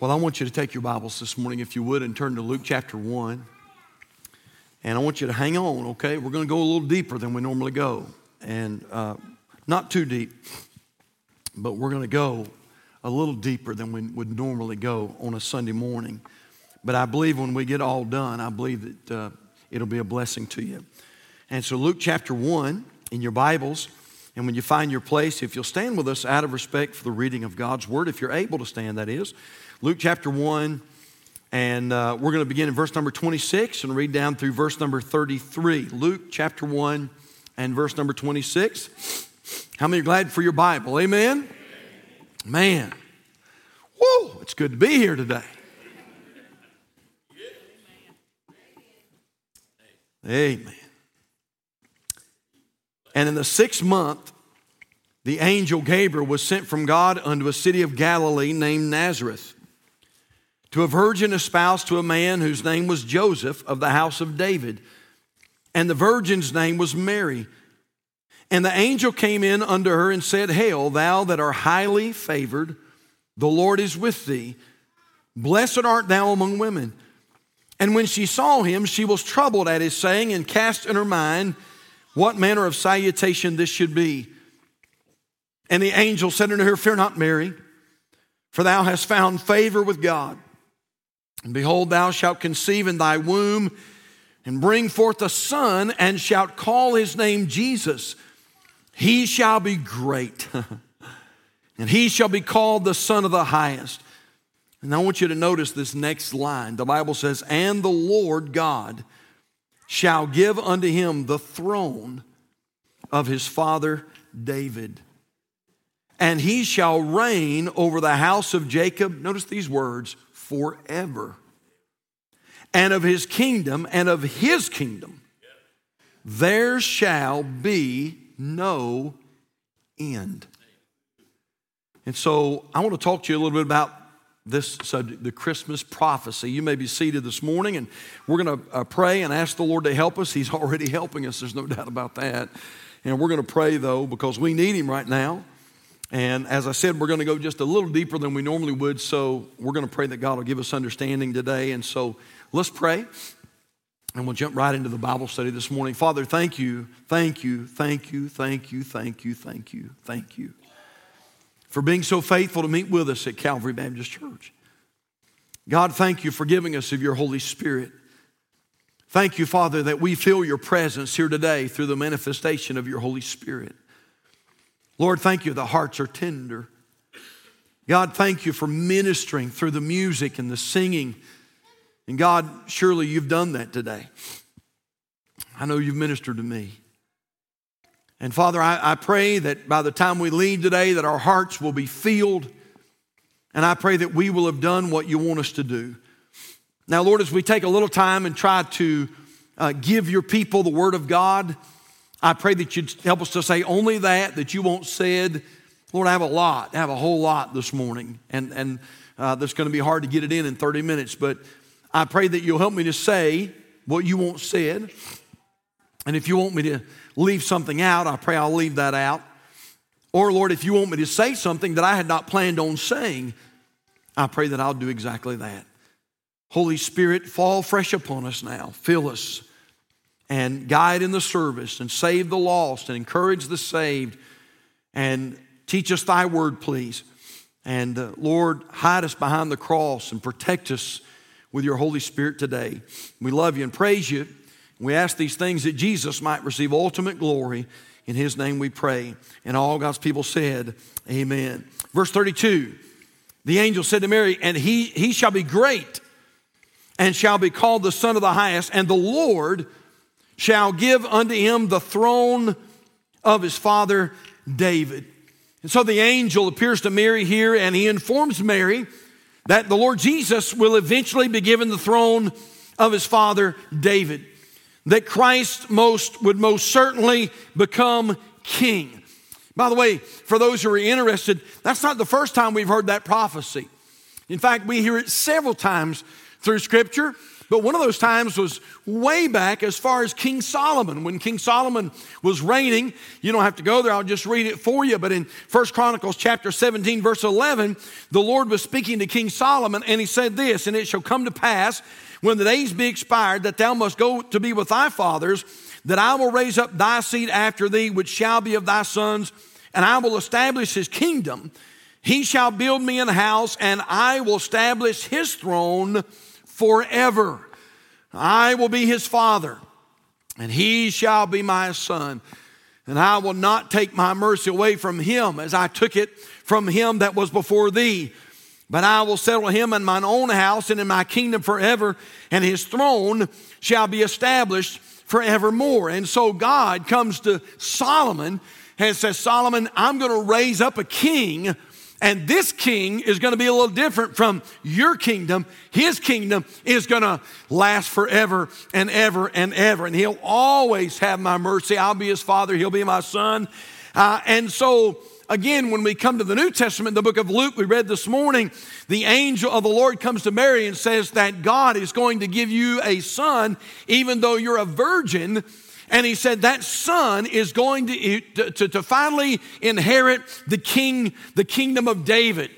Well, I want you to take your Bibles this morning, if you would, and turn to Luke chapter 1. And I want you to hang on, okay? We're going to go a little deeper than we normally go. And uh, not too deep, but we're going to go a little deeper than we would normally go on a Sunday morning. But I believe when we get all done, I believe that uh, it'll be a blessing to you. And so, Luke chapter 1 in your Bibles, and when you find your place, if you'll stand with us out of respect for the reading of God's Word, if you're able to stand, that is. Luke chapter 1, and uh, we're going to begin in verse number 26 and read down through verse number 33. Luke chapter 1 and verse number 26. How many are glad for your Bible? Amen? Man. Whoa, it's good to be here today. Amen. And in the sixth month, the angel Gabriel was sent from God unto a city of Galilee named Nazareth to a virgin espoused to a man whose name was Joseph of the house of David. And the virgin's name was Mary. And the angel came in unto her and said, Hail, thou that art highly favored, the Lord is with thee. Blessed art thou among women. And when she saw him, she was troubled at his saying and cast in her mind what manner of salutation this should be. And the angel said unto her, Fear not, Mary, for thou hast found favor with God. And behold, thou shalt conceive in thy womb and bring forth a son, and shalt call his name Jesus. He shall be great, and he shall be called the Son of the Highest. And I want you to notice this next line. The Bible says, And the Lord God shall give unto him the throne of his father David. And he shall reign over the house of Jacob. Notice these words forever. And of his kingdom, and of his kingdom, there shall be no end. And so I want to talk to you a little bit about this subject, the Christmas prophecy. You may be seated this morning, and we're going to uh, pray and ask the Lord to help us. He's already helping us, there's no doubt about that. And we're going to pray, though, because we need Him right now. And as I said, we're going to go just a little deeper than we normally would. So we're going to pray that God will give us understanding today. And so let's pray. And we'll jump right into the Bible study this morning. Father, thank you, thank you, thank you, thank you, thank you, thank you, thank you for being so faithful to meet with us at Calvary Baptist Church. God, thank you for giving us of your Holy Spirit. Thank you, Father, that we feel your presence here today through the manifestation of your Holy Spirit. Lord, thank you, the hearts are tender. God, thank you for ministering through the music and the singing. And God, surely you've done that today. I know you've ministered to me. And Father, I, I, pray that by the time we leave today, that our hearts will be filled. And I pray that we will have done what you want us to do. Now, Lord, as we take a little time and try to uh, give your people the word of God, I pray that you'd help us to say only that that you won't said. Lord, I have a lot, I have a whole lot this morning, and, and uh, that's going to be hard to get it in in 30 minutes, but I pray that you'll help me to say what you want said. And if you want me to leave something out, I pray I'll leave that out. Or, Lord, if you want me to say something that I had not planned on saying, I pray that I'll do exactly that. Holy Spirit, fall fresh upon us now. Fill us and guide in the service and save the lost and encourage the saved and teach us thy word, please. And uh, Lord, hide us behind the cross and protect us with your Holy Spirit today. We love you and praise you. We ask these things that Jesus might receive ultimate glory. In his name we pray. And all God's people said, Amen. Verse 32 The angel said to Mary, And he, he shall be great and shall be called the Son of the Highest, and the Lord shall give unto him the throne of his father David. And so the angel appears to Mary here and he informs Mary that the Lord Jesus will eventually be given the throne of his father David. That Christ most would most certainly become king. By the way, for those who are interested, that's not the first time we've heard that prophecy. In fact, we hear it several times through Scripture. But one of those times was way back as far as King Solomon. When King Solomon was reigning, you don't have to go there, I'll just read it for you. But in First Chronicles chapter 17, verse 11, the Lord was speaking to King Solomon, and he said this, and it shall come to pass when the days be expired that thou must go to be with thy fathers, that I will raise up thy seed after thee, which shall be of thy sons, and I will establish his kingdom. He shall build me an house, and I will establish his throne forever. I will be his father, and he shall be my son. And I will not take my mercy away from him as I took it from him that was before thee. But I will settle him in mine own house and in my kingdom forever, and his throne shall be established forevermore. And so God comes to Solomon and says, Solomon, I'm going to raise up a king and this king is going to be a little different from your kingdom. His kingdom is going to last forever and ever and ever. And he'll always have my mercy. I'll be his father, he'll be my son. Uh, and so, again, when we come to the New Testament, the book of Luke, we read this morning, the angel of the Lord comes to Mary and says that God is going to give you a son, even though you're a virgin. And he said that son is going to, to, to finally inherit the king, the kingdom of David.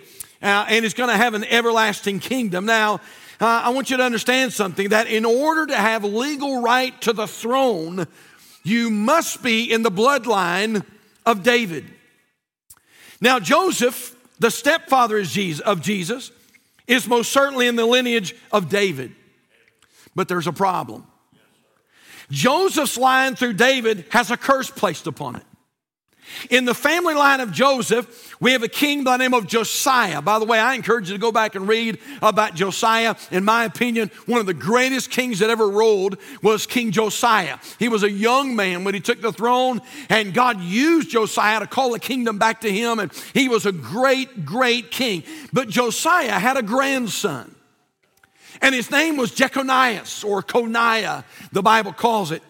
Uh, and is going to have an everlasting kingdom. Now, uh, I want you to understand something that in order to have legal right to the throne, you must be in the bloodline of David. Now, Joseph, the stepfather of Jesus, is most certainly in the lineage of David. But there's a problem. Joseph's line through David has a curse placed upon it. In the family line of Joseph, we have a king by the name of Josiah. By the way, I encourage you to go back and read about Josiah. In my opinion, one of the greatest kings that ever ruled was King Josiah. He was a young man when he took the throne, and God used Josiah to call the kingdom back to him, and he was a great, great king. But Josiah had a grandson. And his name was Jeconias or Coniah, the Bible calls it.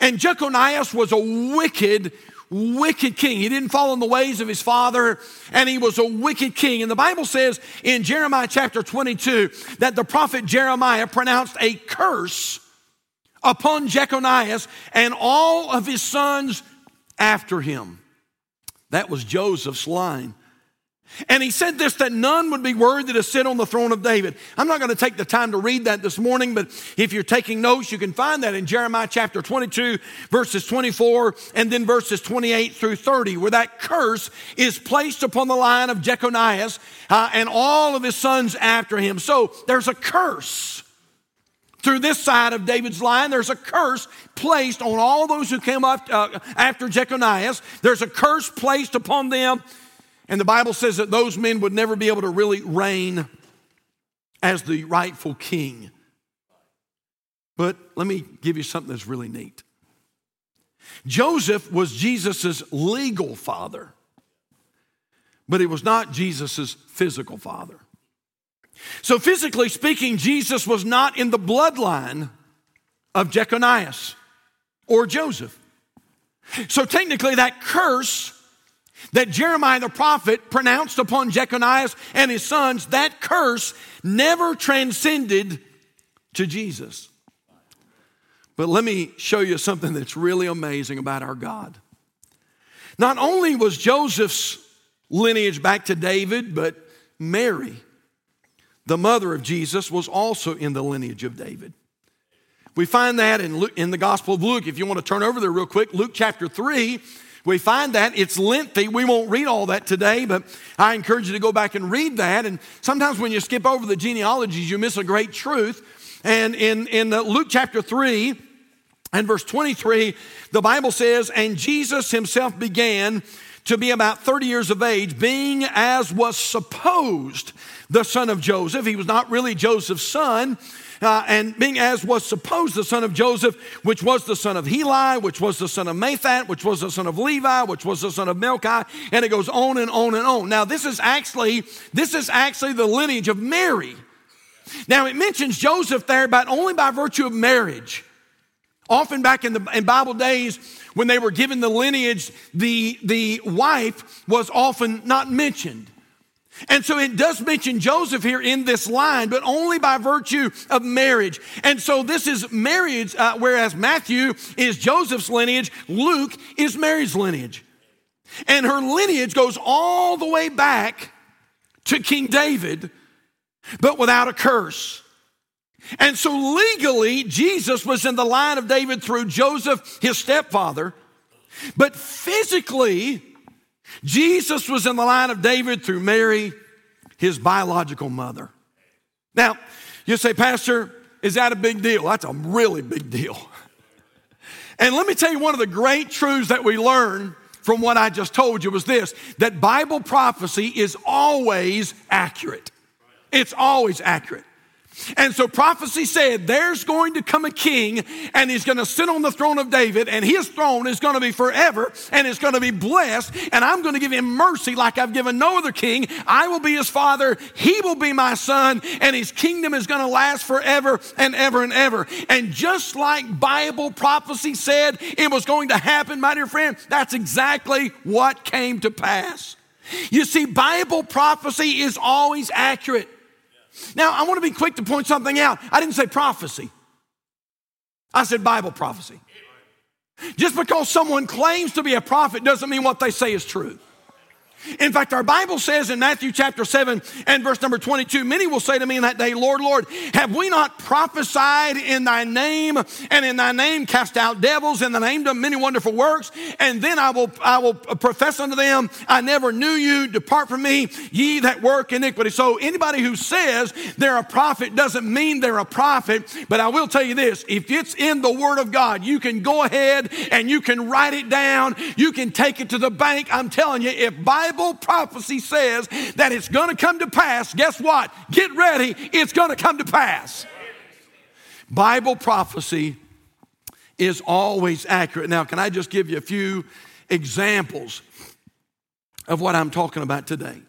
And Jeconias was a wicked, wicked king. He didn't follow in the ways of his father, and he was a wicked king. And the Bible says in Jeremiah chapter 22 that the prophet Jeremiah pronounced a curse upon Jeconias and all of his sons after him. That was Joseph's line. And he said this that none would be worthy to sit on the throne of David. I'm not going to take the time to read that this morning, but if you're taking notes, you can find that in Jeremiah chapter 22, verses 24, and then verses 28 through 30, where that curse is placed upon the line of Jeconias uh, and all of his sons after him. So there's a curse. Through this side of David's line, there's a curse placed on all those who came up uh, after Jeconias. There's a curse placed upon them and the Bible says that those men would never be able to really reign as the rightful king. But let me give you something that's really neat. Joseph was Jesus' legal father, but he was not Jesus' physical father. So, physically speaking, Jesus was not in the bloodline of Jeconias or Joseph. So, technically, that curse that Jeremiah the prophet pronounced upon Jeconiah and his sons, that curse never transcended to Jesus. But let me show you something that's really amazing about our God. Not only was Joseph's lineage back to David, but Mary, the mother of Jesus, was also in the lineage of David. We find that in, Luke, in the Gospel of Luke. If you want to turn over there real quick, Luke chapter 3, we find that it's lengthy. We won't read all that today, but I encourage you to go back and read that. And sometimes when you skip over the genealogies, you miss a great truth. And in, in Luke chapter 3 and verse 23, the Bible says, And Jesus himself began to be about 30 years of age, being as was supposed the son of Joseph. He was not really Joseph's son uh, and being as was supposed the son of Joseph, which was the son of Heli, which was the son of Matthat, which was the son of Levi, which was the son of Melchi, and it goes on and on and on. Now, this is actually, this is actually the lineage of Mary. Now, it mentions Joseph there, but only by virtue of marriage. Often back in the in Bible days, when they were given the lineage, the, the wife was often not mentioned. And so it does mention Joseph here in this line, but only by virtue of marriage. And so this is marriage, uh, whereas Matthew is Joseph's lineage, Luke is Mary's lineage. And her lineage goes all the way back to King David, but without a curse. And so legally, Jesus was in the line of David through Joseph, his stepfather, but physically, Jesus was in the line of David through Mary, his biological mother. Now, you say, Pastor, is that a big deal? That's a really big deal. And let me tell you one of the great truths that we learn from what I just told you was this that Bible prophecy is always accurate. It's always accurate. And so prophecy said there's going to come a king and he's going to sit on the throne of David and his throne is going to be forever and it's going to be blessed and I'm going to give him mercy like I've given no other king. I will be his father. He will be my son and his kingdom is going to last forever and ever and ever. And just like Bible prophecy said it was going to happen, my dear friend, that's exactly what came to pass. You see, Bible prophecy is always accurate. Now, I want to be quick to point something out. I didn't say prophecy, I said Bible prophecy. Just because someone claims to be a prophet doesn't mean what they say is true. In fact, our Bible says in Matthew chapter 7 and verse number 22, many will say to me in that day, Lord, Lord, have we not prophesied in thy name and in thy name cast out devils, in the name done many wonderful works? And then I will, I will profess unto them, I never knew you, depart from me, ye that work iniquity. So anybody who says they're a prophet doesn't mean they're a prophet, but I will tell you this, if it's in the word of God, you can go ahead and you can write it down, you can take it to the bank. I'm telling you, if Bible Bible prophecy says that it's going to come to pass, guess what? Get ready, it's going to come to pass. Bible prophecy is always accurate. Now, can I just give you a few examples of what I'm talking about today?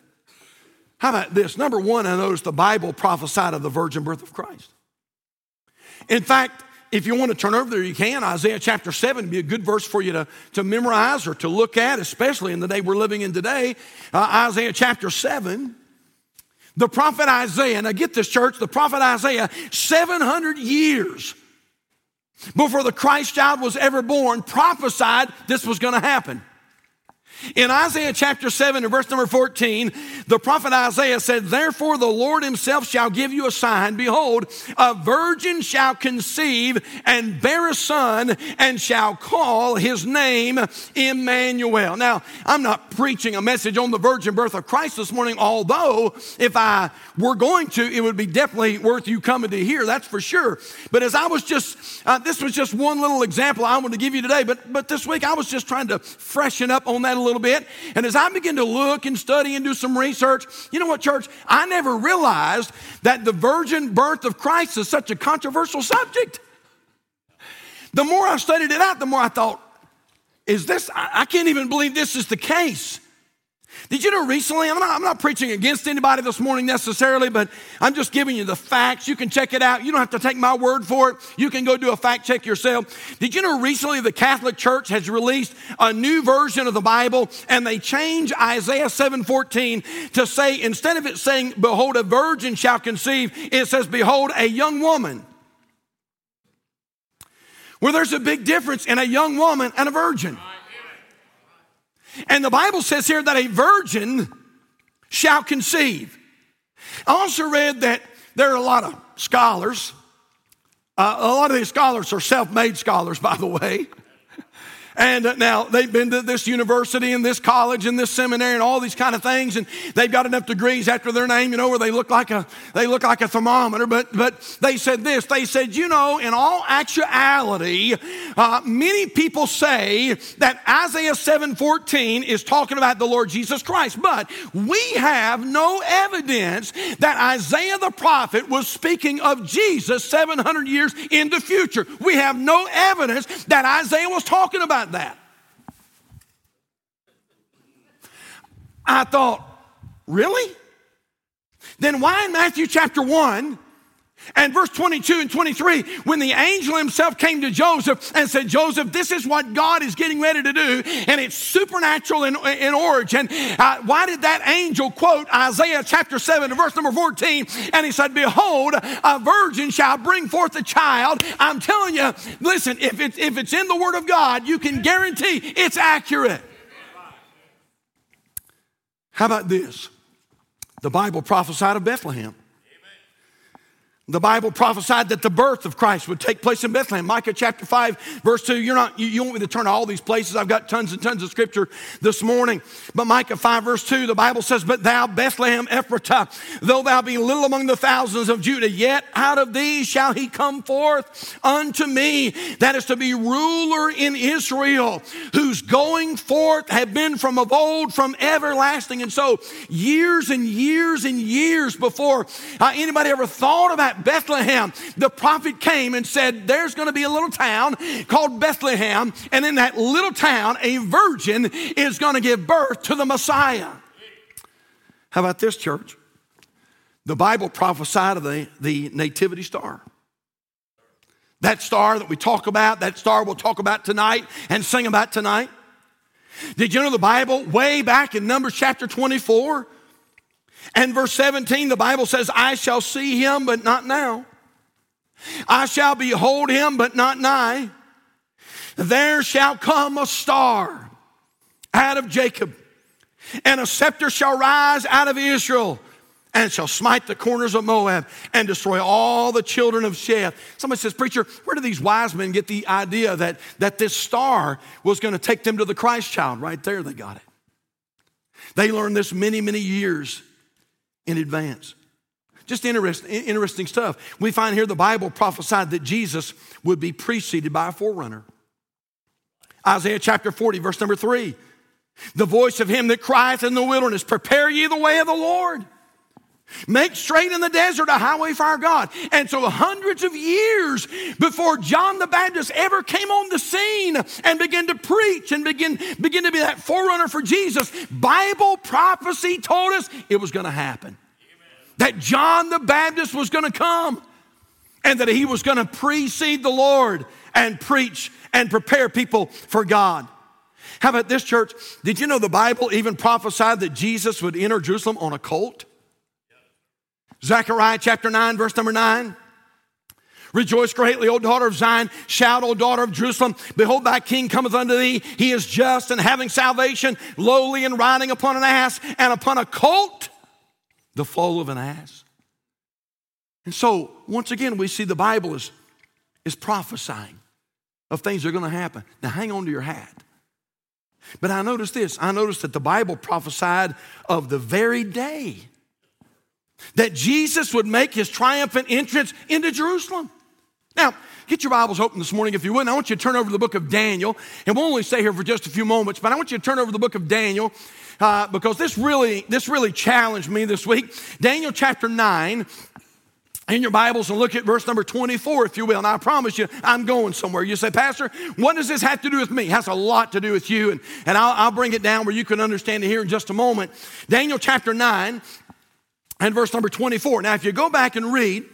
How about this? Number one, I noticed the Bible prophesied of the virgin birth of Christ. In fact, if you want to turn over there, you can. Isaiah chapter 7 be a good verse for you to, to memorize or to look at, especially in the day we're living in today. Uh, Isaiah chapter 7. The prophet Isaiah, now get this, church, the prophet Isaiah, 700 years before the Christ child was ever born, prophesied this was going to happen. In Isaiah chapter 7 and verse number 14, the prophet Isaiah said, Therefore the Lord himself shall give you a sign. Behold, a virgin shall conceive and bear a son and shall call his name Emmanuel. Now, I'm not preaching a message on the virgin birth of Christ this morning, although if I were going to, it would be definitely worth you coming to hear, that's for sure. But as I was just, uh, this was just one little example I wanted to give you today, but, but this week I was just trying to freshen up on that a little bit. And as I begin to look and study and do some research, you know what, church? I never realized that the virgin birth of Christ is such a controversial subject. The more I studied it out, the more I thought, is this, I can't even believe this is the case. Did you know recently? I'm not, I'm not, preaching against anybody this morning necessarily, but I'm just giving you the facts. You can check it out. You don't have to take my word for it. You can go do a fact check yourself. Did you know recently the Catholic Church has released a new version of the Bible and they change Isaiah 7:14 to say instead of it saying behold a virgin shall conceive, it says behold a young woman. Where there's a big difference in a young woman and a virgin. And the Bible says here that a virgin shall conceive. I also read that there are a lot of scholars. Uh, a lot of these scholars are self made scholars, by the way. And uh, now they've been to this university and this college and this seminary and all these kind of things, and they've got enough degrees after their name, you know, where they look like a they look like a thermometer. But but they said this. They said, you know, in all actuality, uh, many people say that Isaiah 7:14 is talking about the Lord Jesus Christ, but we have no evidence that Isaiah the prophet was speaking of Jesus 700 years in the future. We have no evidence that Isaiah was talking about about that. I thought, really? Then why in Matthew chapter 1 And verse 22 and 23, when the angel himself came to Joseph and said, Joseph, this is what God is getting ready to do, and it's supernatural in, in origin. Uh, why did that angel quote Isaiah chapter 7 verse number 14? And he said, Behold, a virgin shall bring forth a child. I'm telling you, listen, if it's, if it's in the Word of God, you can guarantee it's accurate. How about this? The Bible prophesied of Bethlehem. The Bible prophesied that the birth of Christ would take place in Bethlehem. Micah chapter 5, verse 2. You're not, you, you want me to turn to all these places. I've got tons and tons of scripture this morning. But Micah 5, verse 2, the Bible says, But thou, Bethlehem Ephratah, though thou be little among the thousands of Judah, yet out of thee shall he come forth unto me. That is to be ruler in Israel, whose going forth have been from of old, from everlasting. And so, years and years and years before uh, anybody ever thought about Bethlehem, the prophet came and said, There's going to be a little town called Bethlehem, and in that little town, a virgin is going to give birth to the Messiah. How about this, church? The Bible prophesied of the, the nativity star. That star that we talk about, that star we'll talk about tonight and sing about tonight. Did you know the Bible, way back in Numbers chapter 24, and verse 17, the Bible says, I shall see him, but not now. I shall behold him, but not nigh. There shall come a star out of Jacob, and a scepter shall rise out of Israel, and shall smite the corners of Moab and destroy all the children of Sheth. Somebody says, Preacher, where do these wise men get the idea that, that this star was going to take them to the Christ child? Right there, they got it. They learned this many, many years in advance. Just interesting, interesting stuff. We find here the Bible prophesied that Jesus would be preceded by a forerunner. Isaiah chapter 40, verse number 3. The voice of him that crieth in the wilderness, Prepare ye the way of the Lord. Make straight in the desert a highway for our God. And so, hundreds of years before John the Baptist ever came on the scene and began to preach and begin, begin to be that forerunner for Jesus, Bible prophecy told us it was going to happen. Amen. That John the Baptist was going to come and that he was going to precede the Lord and preach and prepare people for God. How about this, church? Did you know the Bible even prophesied that Jesus would enter Jerusalem on a colt? Zechariah chapter 9, verse number 9. Rejoice greatly, O daughter of Zion. Shout, O daughter of Jerusalem. Behold, thy king cometh unto thee. He is just and having salvation, lowly and riding upon an ass, and upon a colt, the foal of an ass. And so, once again, we see the Bible is, is prophesying of things that are going to happen. Now, hang on to your hat. But I noticed this I noticed that the Bible prophesied of the very day that Jesus would make his triumphant entrance into Jerusalem. Now, get your Bibles open this morning if you would. I want you to turn over to the book of Daniel, and we'll only stay here for just a few moments, but I want you to turn over to the book of Daniel uh, because this really, this really challenged me this week. Daniel chapter 9, in your Bibles and look at verse number 24, if you will. And I promise you, I'm going somewhere. You say, Pastor, what does this have to do with me? It has a lot to do with you. And, and I'll, I'll bring it down where you can understand it here in just a moment. Daniel chapter 9, and verse number 24. Now, if you go back and read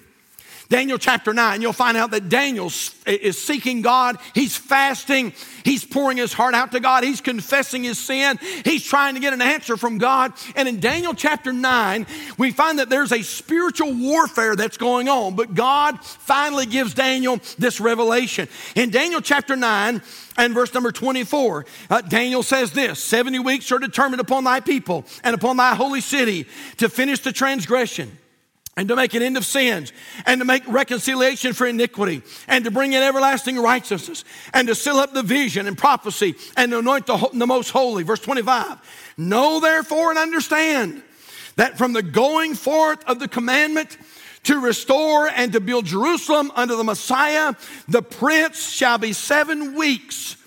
Daniel chapter 9, you'll find out that Daniel is seeking God. He's fasting. He's pouring his heart out to God. He's confessing his sin. He's trying to get an answer from God. And in Daniel chapter 9, we find that there's a spiritual warfare that's going on. But God finally gives Daniel this revelation. In Daniel chapter 9, and verse number 24, uh, Daniel says this 70 weeks are determined upon thy people and upon thy holy city to finish the transgression and to make an end of sins, and to make reconciliation for iniquity, and to bring in everlasting righteousness, and to seal up the vision and prophecy, and to anoint the, the most holy. Verse 25 Know therefore and understand that from the going forth of the commandment to restore and to build Jerusalem under the Messiah, the prince shall be seven weeks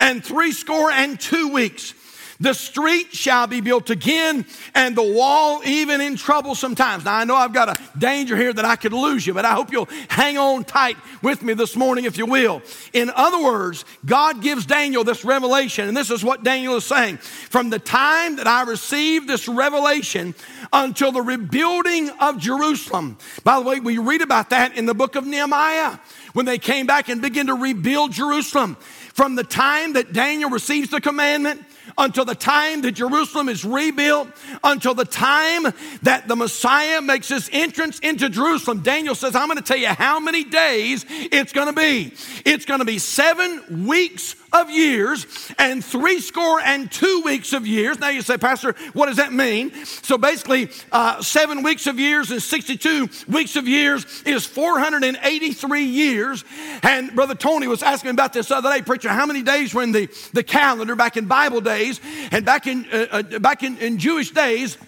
and three score and two weeks. The street shall be built again, and the wall even in troublesome times. Now, I know I've got a danger here that I could lose you, but I hope you'll hang on tight with me this morning, if you will. In other words, God gives Daniel this revelation, and this is what Daniel is saying. From the time that I received this revelation until the rebuilding of Jerusalem. By the way, we read about that in the book of Nehemiah when they came back and began to rebuild Jerusalem. From the time that Daniel receives the commandment until the time that Jerusalem is rebuilt, until the time that the Messiah makes his entrance into Jerusalem. Daniel says, I'm going to tell you how many days it's going to be. It's going to be seven weeks of years and three score and two weeks of years. Now you say, Pastor, what does that mean? So basically, uh, seven weeks of years and 62 weeks of years is 483 years. And Brother Tony was asking about this other day, preacher, how many days were in the, the calendar back in Bible days and back in, uh, uh, back in, in Jewish days?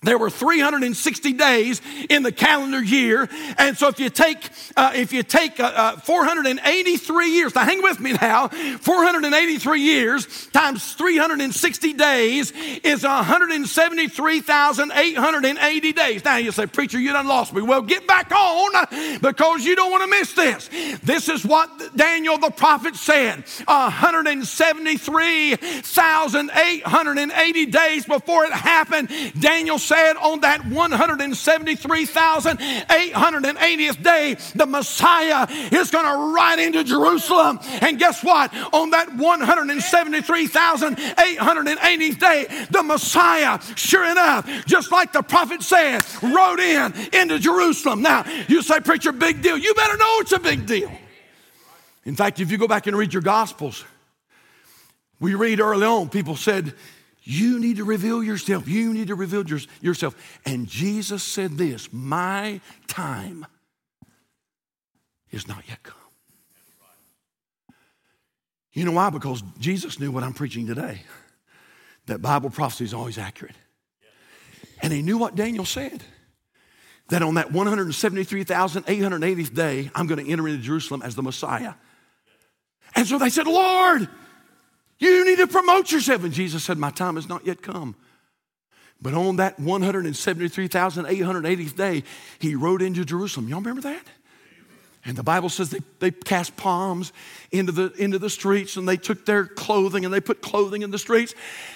There were 360 days in the calendar year, and so if you take uh, if you take uh, uh, 483 years, now hang with me now, 483 years times 360 days is 173,880 days. Now you say, preacher, you done lost me. Well, get back on because you don't want to miss this. This is what Daniel the prophet said: 173,880 days before it happened. Daniel said on that 173,880th day, the Messiah is going to ride into Jerusalem. And guess what? On that 173,880th day, the Messiah, sure enough, just like the prophet said, rode in into Jerusalem. Now, you say, Preacher, big deal. You better know it's a big deal. In fact, if you go back and read your Gospels, we read early on, people said, you need to reveal yourself. You need to reveal your, yourself. And Jesus said this My time is not yet come. You know why? Because Jesus knew what I'm preaching today that Bible prophecy is always accurate. And he knew what Daniel said that on that 173,880th day, I'm going to enter into Jerusalem as the Messiah. And so they said, Lord, you need to promote yourself. And Jesus said, My time has not yet come. But on that 173,880th day, he rode into Jerusalem. Y'all remember that? And the Bible says they, they cast palms into the, into the streets and they took their clothing and they put clothing in the streets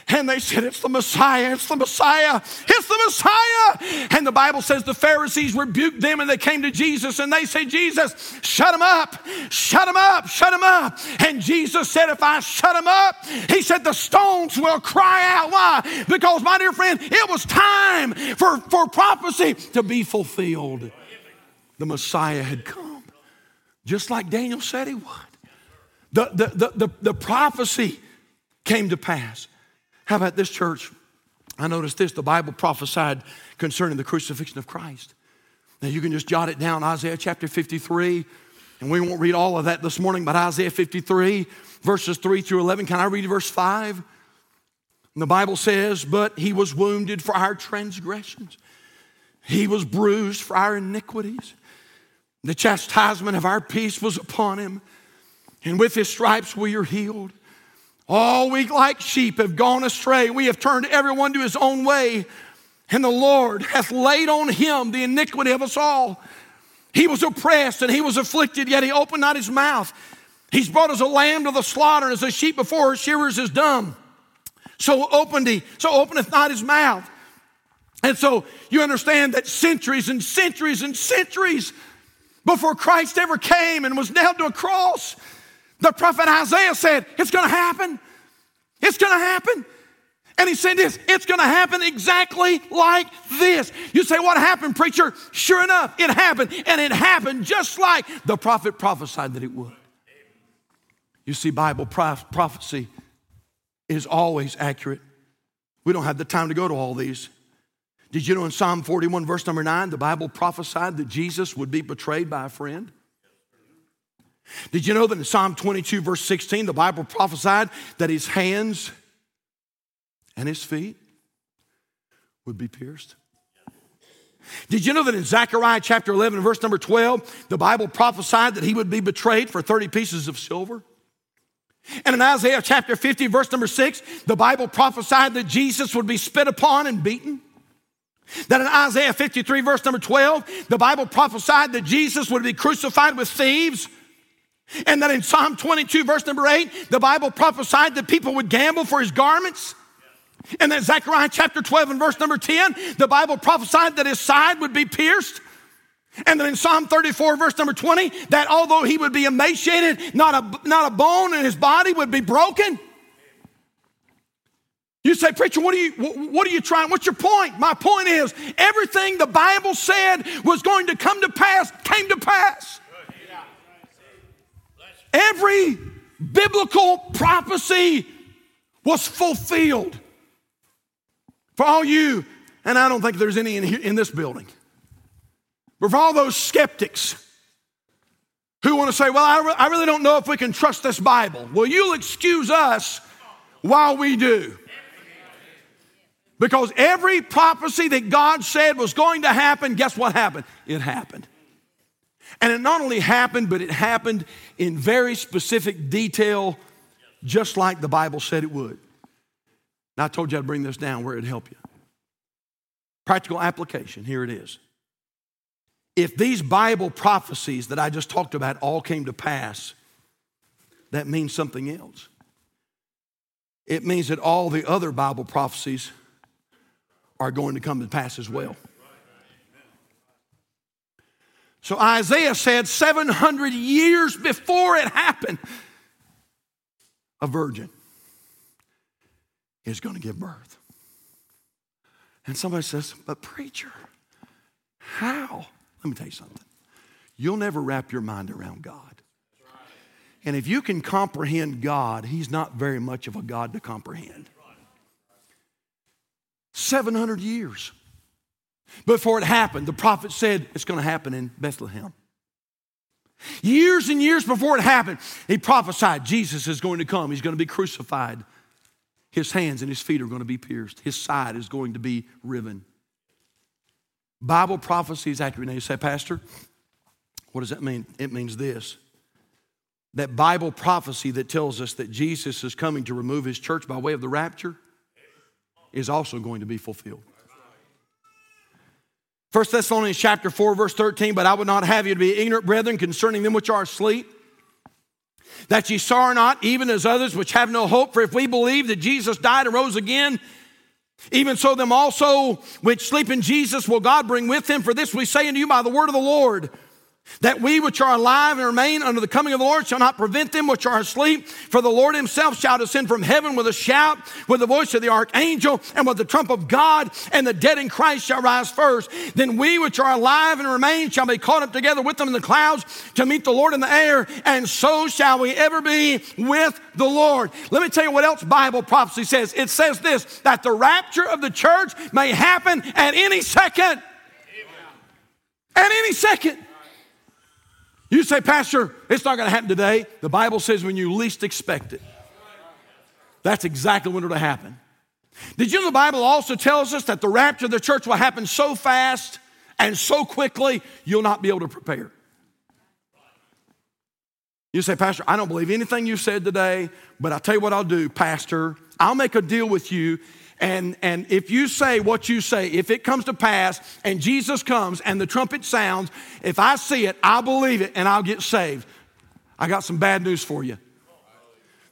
and they said, It's the Messiah, it's the Messiah, it's the Messiah. And the Bible says the Pharisees rebuked them and they came to Jesus and they said, Jesus, shut him up, shut him up, shut him up. And Jesus said, If I shut him up, he said, the stones will cry out. Why? Because, my dear friend, it was time for, for prophecy to be fulfilled. The Messiah had come just like Daniel said he would. The, the, the, the, the prophecy came to pass. How about this church? I noticed this the Bible prophesied concerning the crucifixion of Christ. Now you can just jot it down Isaiah chapter 53, and we won't read all of that this morning, but Isaiah 53, verses 3 through 11. Can I read verse 5? The Bible says, But he was wounded for our transgressions, he was bruised for our iniquities. The chastisement of our peace was upon him, and with his stripes we are healed. All we like sheep have gone astray. We have turned everyone to his own way, and the Lord hath laid on him the iniquity of us all. He was oppressed and he was afflicted, yet he opened not his mouth. He's brought as a lamb to the slaughter, and as a sheep before her shearers is dumb. So opened he, so openeth not his mouth. And so you understand that centuries and centuries and centuries before Christ ever came and was nailed to a cross, the prophet Isaiah said, It's gonna happen. It's gonna happen. And he said this, it's gonna happen exactly like this. You say, What happened, preacher? Sure enough, it happened. And it happened just like the prophet prophesied that it would. You see, Bible prophecy is always accurate. We don't have the time to go to all these. Did you know in Psalm 41, verse number 9, the Bible prophesied that Jesus would be betrayed by a friend? Did you know that in Psalm 22, verse 16, the Bible prophesied that his hands and his feet would be pierced? Did you know that in Zechariah chapter 11, verse number 12, the Bible prophesied that he would be betrayed for 30 pieces of silver? And in Isaiah chapter 50, verse number 6, the Bible prophesied that Jesus would be spit upon and beaten. That in Isaiah 53, verse number 12, the Bible prophesied that Jesus would be crucified with thieves. And that in Psalm 22, verse number 8, the Bible prophesied that people would gamble for his garments. And that Zechariah chapter 12 and verse number 10, the Bible prophesied that his side would be pierced. And then in Psalm 34, verse number 20, that although he would be emaciated, not a, not a bone in his body would be broken. You say, preacher, what are you, what are you trying? What's your point? My point is everything the Bible said was going to come to pass came to pass. Every biblical prophecy was fulfilled. For all you, and I don't think there's any in, here, in this building, but for all those skeptics who want to say, well, I, re- I really don't know if we can trust this Bible. Well, you'll excuse us while we do. Because every prophecy that God said was going to happen, guess what happened? It happened. And it not only happened, but it happened in very specific detail, just like the Bible said it would. Now, I told you I'd bring this down where it'd help you. Practical application, here it is. If these Bible prophecies that I just talked about all came to pass, that means something else. It means that all the other Bible prophecies are going to come to pass as well. So Isaiah said 700 years before it happened, a virgin is going to give birth. And somebody says, But preacher, how? Let me tell you something. You'll never wrap your mind around God. And if you can comprehend God, He's not very much of a God to comprehend. 700 years before it happened, the prophet said it's going to happen in Bethlehem. Years and years before it happened, he prophesied Jesus is going to come. He's going to be crucified. His hands and his feet are going to be pierced. His side is going to be riven. Bible prophecy is accurate. Now you say, Pastor, what does that mean? It means this that Bible prophecy that tells us that Jesus is coming to remove his church by way of the rapture is also going to be fulfilled. 1 Thessalonians chapter 4, verse 13, but I would not have you to be ignorant, brethren, concerning them which are asleep, that ye sorrow not, even as others which have no hope. For if we believe that Jesus died and rose again, even so them also which sleep in Jesus will God bring with him. For this we say unto you by the word of the Lord that we which are alive and remain under the coming of the Lord shall not prevent them which are asleep. For the Lord himself shall descend from heaven with a shout, with the voice of the archangel, and with the trump of God, and the dead in Christ shall rise first. Then we which are alive and remain shall be caught up together with them in the clouds to meet the Lord in the air, and so shall we ever be with the Lord. Let me tell you what else Bible prophecy says. It says this that the rapture of the church may happen at any second. At any second. You say, Pastor, it's not going to happen today. The Bible says when you least expect it. That's exactly when it'll happen. Did you know the Bible also tells us that the rapture of the church will happen so fast and so quickly you'll not be able to prepare? You say, Pastor, I don't believe anything you said today, but I'll tell you what I'll do, Pastor. I'll make a deal with you and, and if you say what you say, if it comes to pass and Jesus comes and the trumpet sounds, if I see it, I'll believe it and I'll get saved. I got some bad news for you.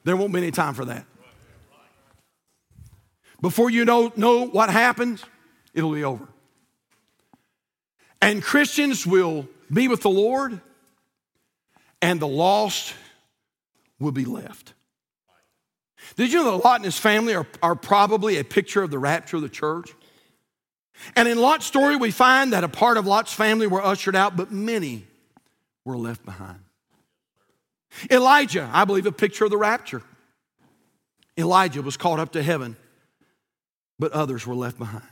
There won't be any time for that. Before you know, know what happens, it'll be over. And Christians will be with the Lord, and the lost will be left. Did you know that Lot and his family are, are probably a picture of the rapture of the church? And in Lot's story, we find that a part of Lot's family were ushered out, but many were left behind. Elijah, I believe, a picture of the rapture. Elijah was caught up to heaven, but others were left behind.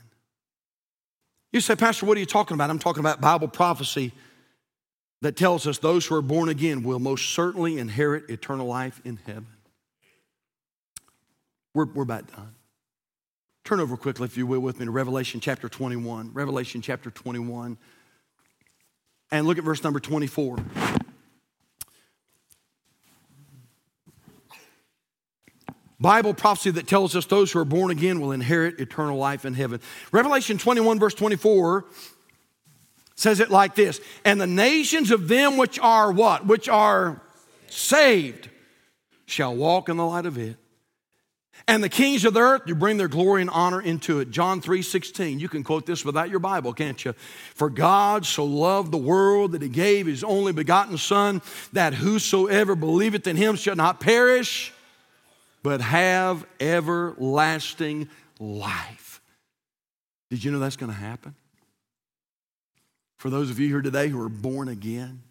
You say, Pastor, what are you talking about? I'm talking about Bible prophecy that tells us those who are born again will most certainly inherit eternal life in heaven. We're, we're about done. Turn over quickly, if you will, with me to Revelation chapter 21. Revelation chapter 21. And look at verse number 24. Bible prophecy that tells us those who are born again will inherit eternal life in heaven. Revelation 21, verse 24 says it like this And the nations of them which are what? Which are saved shall walk in the light of it. And the kings of the earth, you bring their glory and honor into it. John 3 16. You can quote this without your Bible, can't you? For God so loved the world that he gave his only begotten Son, that whosoever believeth in him shall not perish, but have everlasting life. Did you know that's going to happen? For those of you here today who are born again,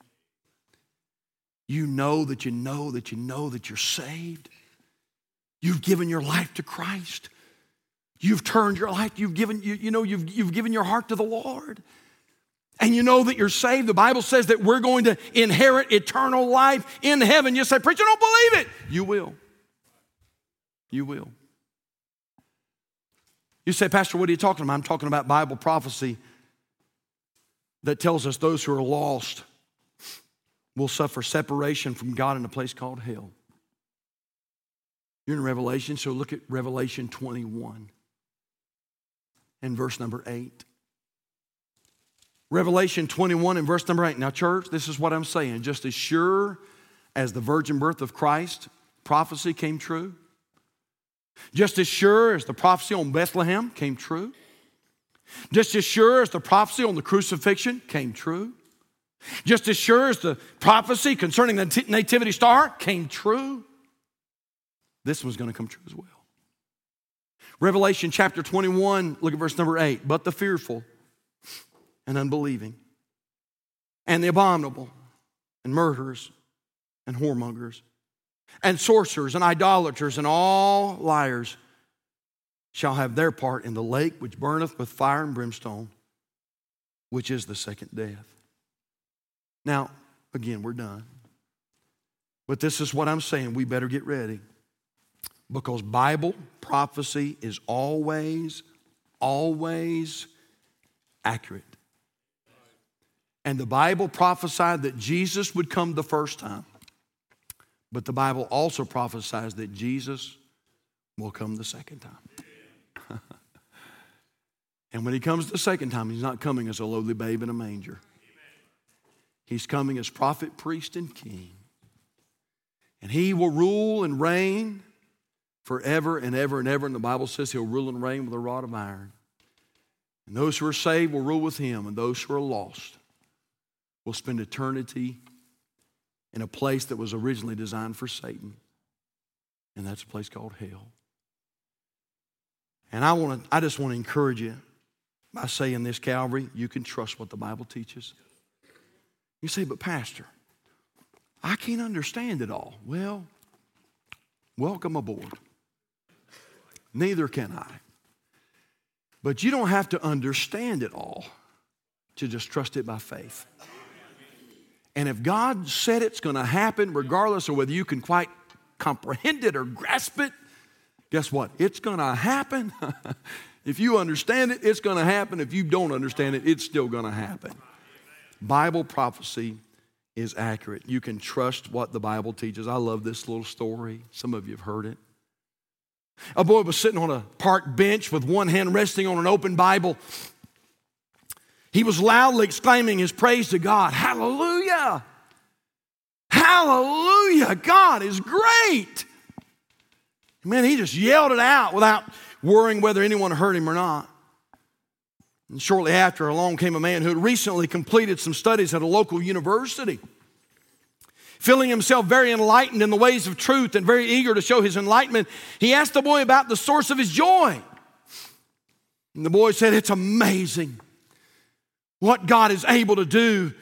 you know that you know that you know that you're saved. You've given your life to Christ. You've turned your life, you've given, you, you know, you've, you've given your heart to the Lord. And you know that you're saved. The Bible says that we're going to inherit eternal life in heaven. You say, Preacher, don't believe it. You will. You will. You say, Pastor, what are you talking about? I'm talking about Bible prophecy that tells us those who are lost will suffer separation from God in a place called hell. You're in Revelation, so look at Revelation 21 and verse number 8. Revelation 21 and verse number 8. Now, church, this is what I'm saying. Just as sure as the virgin birth of Christ prophecy came true, just as sure as the prophecy on Bethlehem came true, just as sure as the prophecy on the crucifixion came true, just as sure as the prophecy concerning the nativity star came true, this one's going to come true as well. Revelation chapter 21, look at verse number 8. But the fearful and unbelieving, and the abominable, and murderers, and whoremongers, and sorcerers, and idolaters, and all liars shall have their part in the lake which burneth with fire and brimstone, which is the second death. Now, again, we're done. But this is what I'm saying. We better get ready. Because Bible prophecy is always, always accurate. And the Bible prophesied that Jesus would come the first time. But the Bible also prophesies that Jesus will come the second time. and when he comes the second time, he's not coming as a lowly babe in a manger. He's coming as prophet, priest, and king. And he will rule and reign forever and ever and ever. And the Bible says he'll rule and reign with a rod of iron. And those who are saved will rule with him, and those who are lost will spend eternity in a place that was originally designed for Satan. And that's a place called hell. And I want to, I just want to encourage you by saying this, Calvary, you can trust what the Bible teaches. You say, but Pastor, I can't understand it all. Well, welcome aboard. Neither can I. But you don't have to understand it all to just trust it by faith. And if God said it's going to happen, regardless of whether you can quite comprehend it or grasp it, guess what? It's going to happen. if you understand it, it's going to happen. If you don't understand it, it's still going to happen. Bible prophecy is accurate. You can trust what the Bible teaches. I love this little story. Some of you have heard it. A boy was sitting on a park bench with one hand resting on an open Bible. He was loudly exclaiming his praise to God Hallelujah! Hallelujah! God is great! Man, he just yelled it out without worrying whether anyone heard him or not. And shortly after, along came a man who had recently completed some studies at a local university. Feeling himself very enlightened in the ways of truth and very eager to show his enlightenment, he asked the boy about the source of his joy. And the boy said, It's amazing what God is able to do.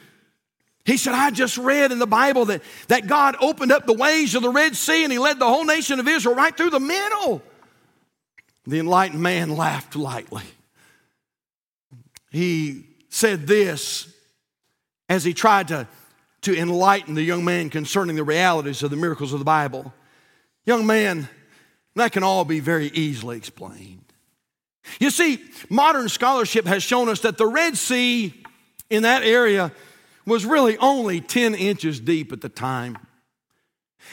He said, I just read in the Bible that, that God opened up the ways of the Red Sea and he led the whole nation of Israel right through the middle. The enlightened man laughed lightly. He said this as he tried to to enlighten the young man concerning the realities of the miracles of the Bible. Young man, that can all be very easily explained. You see, modern scholarship has shown us that the Red Sea in that area was really only 10 inches deep at the time.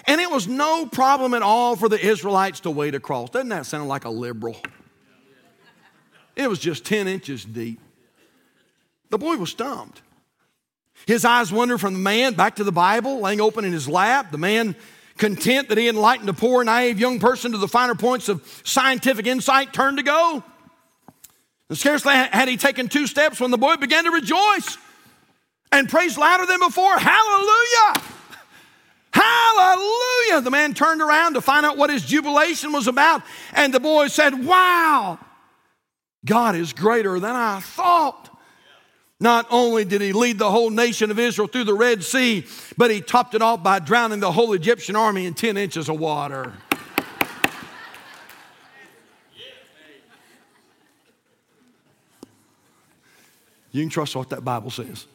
And it was no problem at all for the Israelites to wade across. Doesn't that sound like a liberal? It was just 10 inches deep. The boy was stumped. His eyes wandered from the man back to the Bible, laying open in his lap. The man, content that he enlightened a poor, naive young person to the finer points of scientific insight, turned to go. And scarcely had he taken two steps when the boy began to rejoice and praise louder than before. Hallelujah! Hallelujah! The man turned around to find out what his jubilation was about, and the boy said, Wow, God is greater than I thought. Not only did he lead the whole nation of Israel through the Red Sea, but he topped it off by drowning the whole Egyptian army in 10 inches of water. You can trust what that Bible says.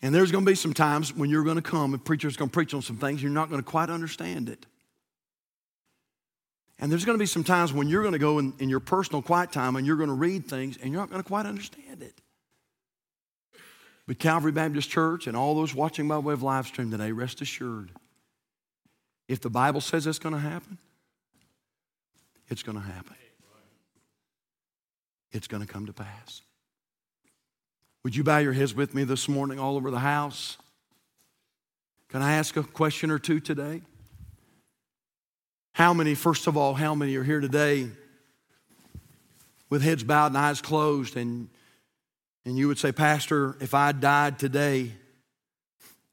And there's going to be some times when you're going to come and preacher's going to preach on some things you're not going to quite understand it. And there's going to be some times when you're going to go in, in your personal quiet time and you're going to read things and you're not going to quite understand it. But Calvary Baptist Church and all those watching by way of live stream today, rest assured, if the Bible says it's going to happen, it's going to happen. It's going to come to pass. Would you bow your heads with me this morning all over the house? Can I ask a question or two today? How many, first of all, how many are here today with heads bowed and eyes closed and and you would say, Pastor, if I died today,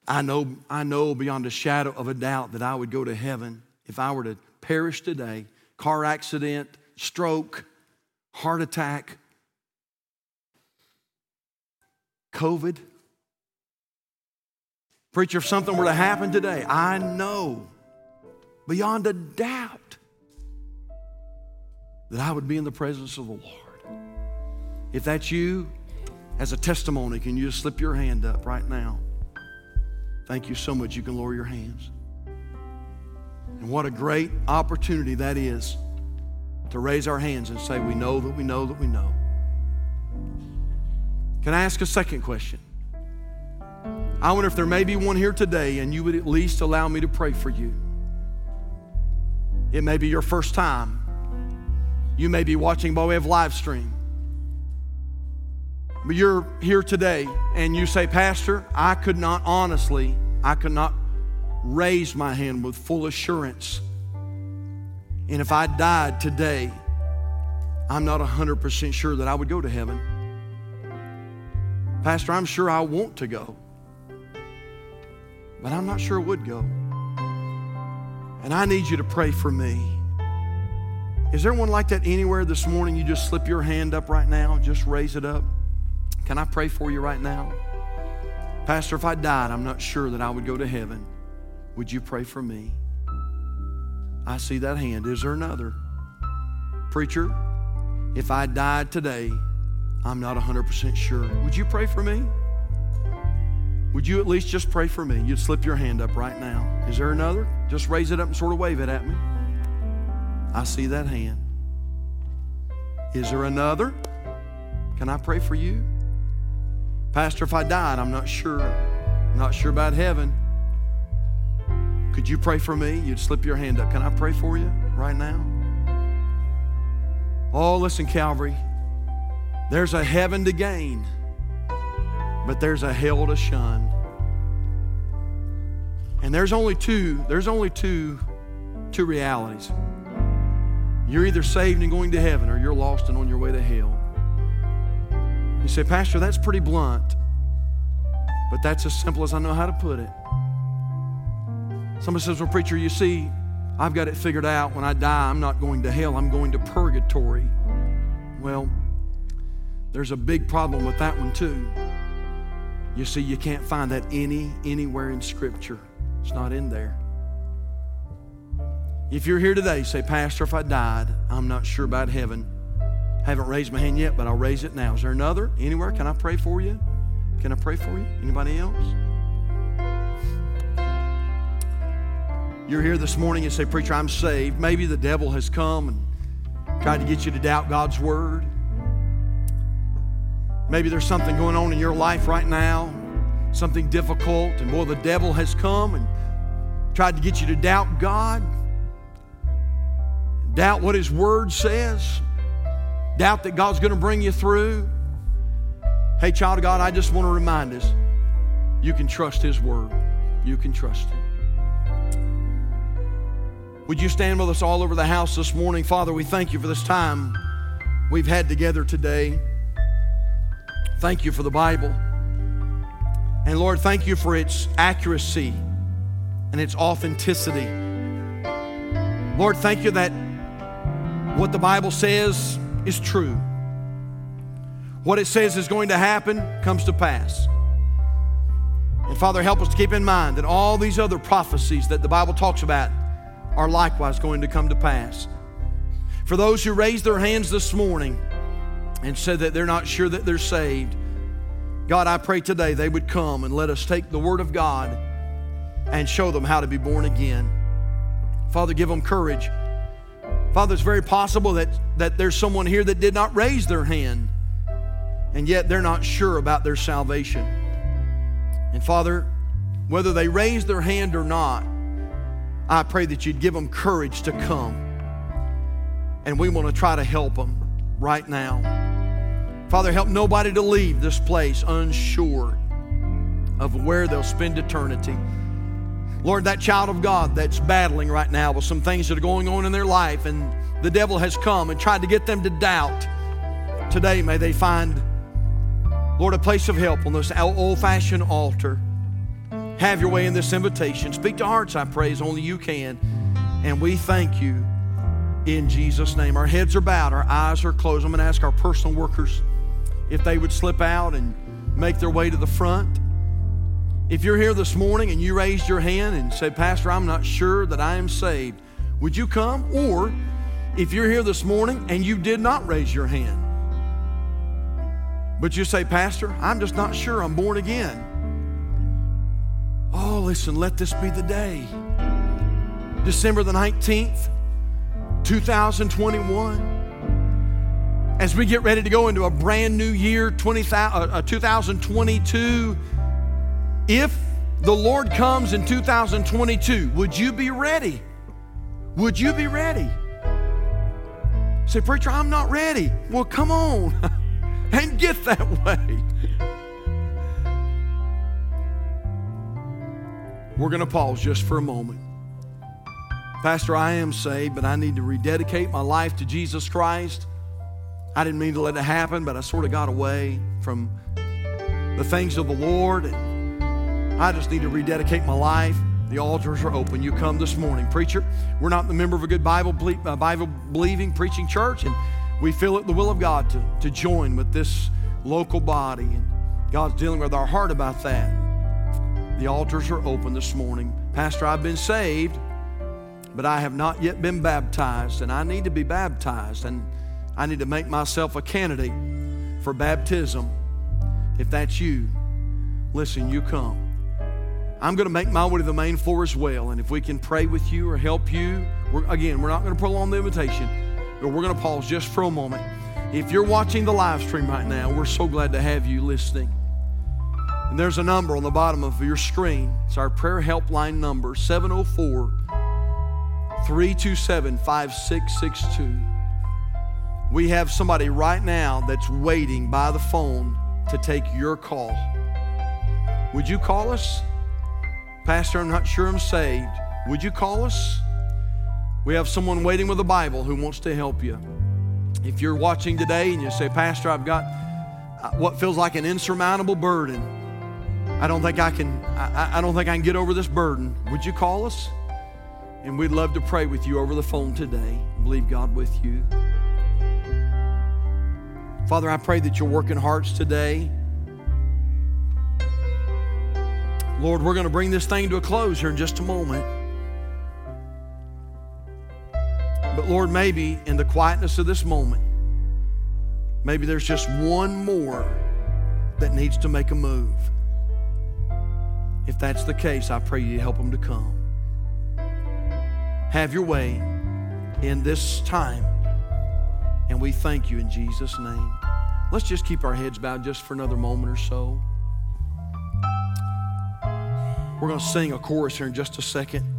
I know, I know beyond a shadow of a doubt that I would go to heaven if I were to perish today, car accident, stroke, heart attack, COVID. Preacher, if something were to happen today, I know beyond a doubt that I would be in the presence of the Lord. If that's you, as a testimony, can you just slip your hand up right now? Thank you so much. You can lower your hands. And what a great opportunity that is to raise our hands and say, We know that we know that we know. Can I ask a second question? I wonder if there may be one here today and you would at least allow me to pray for you. It may be your first time. You may be watching by way of live stream. But you're here today and you say, Pastor, I could not honestly, I could not raise my hand with full assurance. And if I died today, I'm not 100% sure that I would go to heaven. Pastor, I'm sure I want to go, but I'm not sure I would go. And I need you to pray for me. Is there one like that anywhere this morning? You just slip your hand up right now, just raise it up. Can I pray for you right now? Pastor, if I died, I'm not sure that I would go to heaven. Would you pray for me? I see that hand. Is there another? Preacher, if I died today, I'm not 100% sure. Would you pray for me? Would you at least just pray for me? You'd slip your hand up right now. Is there another? Just raise it up and sort of wave it at me. I see that hand. Is there another? Can I pray for you? Pastor, if I died, I'm not sure. I'm not sure about heaven. Could you pray for me? You'd slip your hand up. Can I pray for you right now? Oh, listen, Calvary. There's a heaven to gain but there's a hell to shun. And there's only two, there's only two, two realities. You're either saved and going to heaven or you're lost and on your way to hell. You say, Pastor, that's pretty blunt, but that's as simple as I know how to put it. Somebody says, Well, preacher, you see, I've got it figured out. When I die, I'm not going to hell, I'm going to purgatory. Well, there's a big problem with that one, too. You see, you can't find that any anywhere in Scripture. It's not in there. If you're here today, say, Pastor, if I died, I'm not sure about heaven. I haven't raised my hand yet, but I'll raise it now. Is there another? Anywhere? Can I pray for you? Can I pray for you? Anybody else? You're here this morning and say, Preacher, I'm saved. Maybe the devil has come and tried to get you to doubt God's word. Maybe there's something going on in your life right now. something difficult, and boy, the devil has come and tried to get you to doubt God, doubt what His Word says, doubt that God's going to bring you through. Hey, child of God, I just want to remind us you can trust His Word. You can trust Him. Would you stand with us all over the house this morning? Father, we thank you for this time we've had together today. Thank you for the Bible. And Lord, thank you for its accuracy and its authenticity. Lord, thank you that what the Bible says is true. What it says is going to happen comes to pass. And Father, help us to keep in mind that all these other prophecies that the Bible talks about are likewise going to come to pass. For those who raised their hands this morning and said that they're not sure that they're saved, God, I pray today they would come and let us take the Word of God and show them how to be born again. Father, give them courage. Father, it's very possible that, that there's someone here that did not raise their hand, and yet they're not sure about their salvation. And Father, whether they raise their hand or not, I pray that you'd give them courage to come. And we want to try to help them right now. Father, help nobody to leave this place unsure of where they'll spend eternity. Lord, that child of God that's battling right now with some things that are going on in their life, and the devil has come and tried to get them to doubt. Today, may they find, Lord, a place of help on this old fashioned altar. Have your way in this invitation. Speak to hearts, I pray, as only you can. And we thank you in Jesus' name. Our heads are bowed, our eyes are closed. I'm going to ask our personal workers if they would slip out and make their way to the front. If you're here this morning and you raised your hand and said, Pastor, I'm not sure that I am saved, would you come? Or if you're here this morning and you did not raise your hand, but you say, Pastor, I'm just not sure I'm born again. Oh, listen, let this be the day. December the 19th, 2021. As we get ready to go into a brand new year, 20, uh, 2022, if the Lord comes in 2022, would you be ready? Would you be ready? Say, Preacher, I'm not ready. Well, come on and get that way. We're going to pause just for a moment. Pastor, I am saved, but I need to rededicate my life to Jesus Christ. I didn't mean to let it happen, but I sort of got away from the things of the Lord. I just need to rededicate my life. The altars are open. You come this morning. Preacher, we're not the member of a good Bible, uh, Bible believing, preaching church, and we feel it the will of God to, to join with this local body. And God's dealing with our heart about that. The altars are open this morning. Pastor, I've been saved, but I have not yet been baptized, and I need to be baptized, and I need to make myself a candidate for baptism. If that's you, listen, you come. I'm going to make my way to the main floor as well, and if we can pray with you or help you, we're, again, we're not going to prolong the invitation, but we're going to pause just for a moment. If you're watching the live stream right now, we're so glad to have you listening. And there's a number on the bottom of your screen. It's our prayer helpline number 704 327 5662. We have somebody right now that's waiting by the phone to take your call. Would you call us? Pastor, I'm not sure I'm saved. Would you call us? We have someone waiting with a Bible who wants to help you. If you're watching today and you say, Pastor, I've got uh, what feels like an insurmountable burden, I don't think I can, I, I don't think I can get over this burden. Would you call us? And we'd love to pray with you over the phone today. Believe God with you. Father, I pray that you're working hearts today. Lord, we're going to bring this thing to a close here in just a moment. But Lord, maybe in the quietness of this moment, maybe there's just one more that needs to make a move. If that's the case, I pray you help them to come. Have your way in this time. And we thank you in Jesus' name. Let's just keep our heads bowed just for another moment or so. We're going to sing a chorus here in just a second.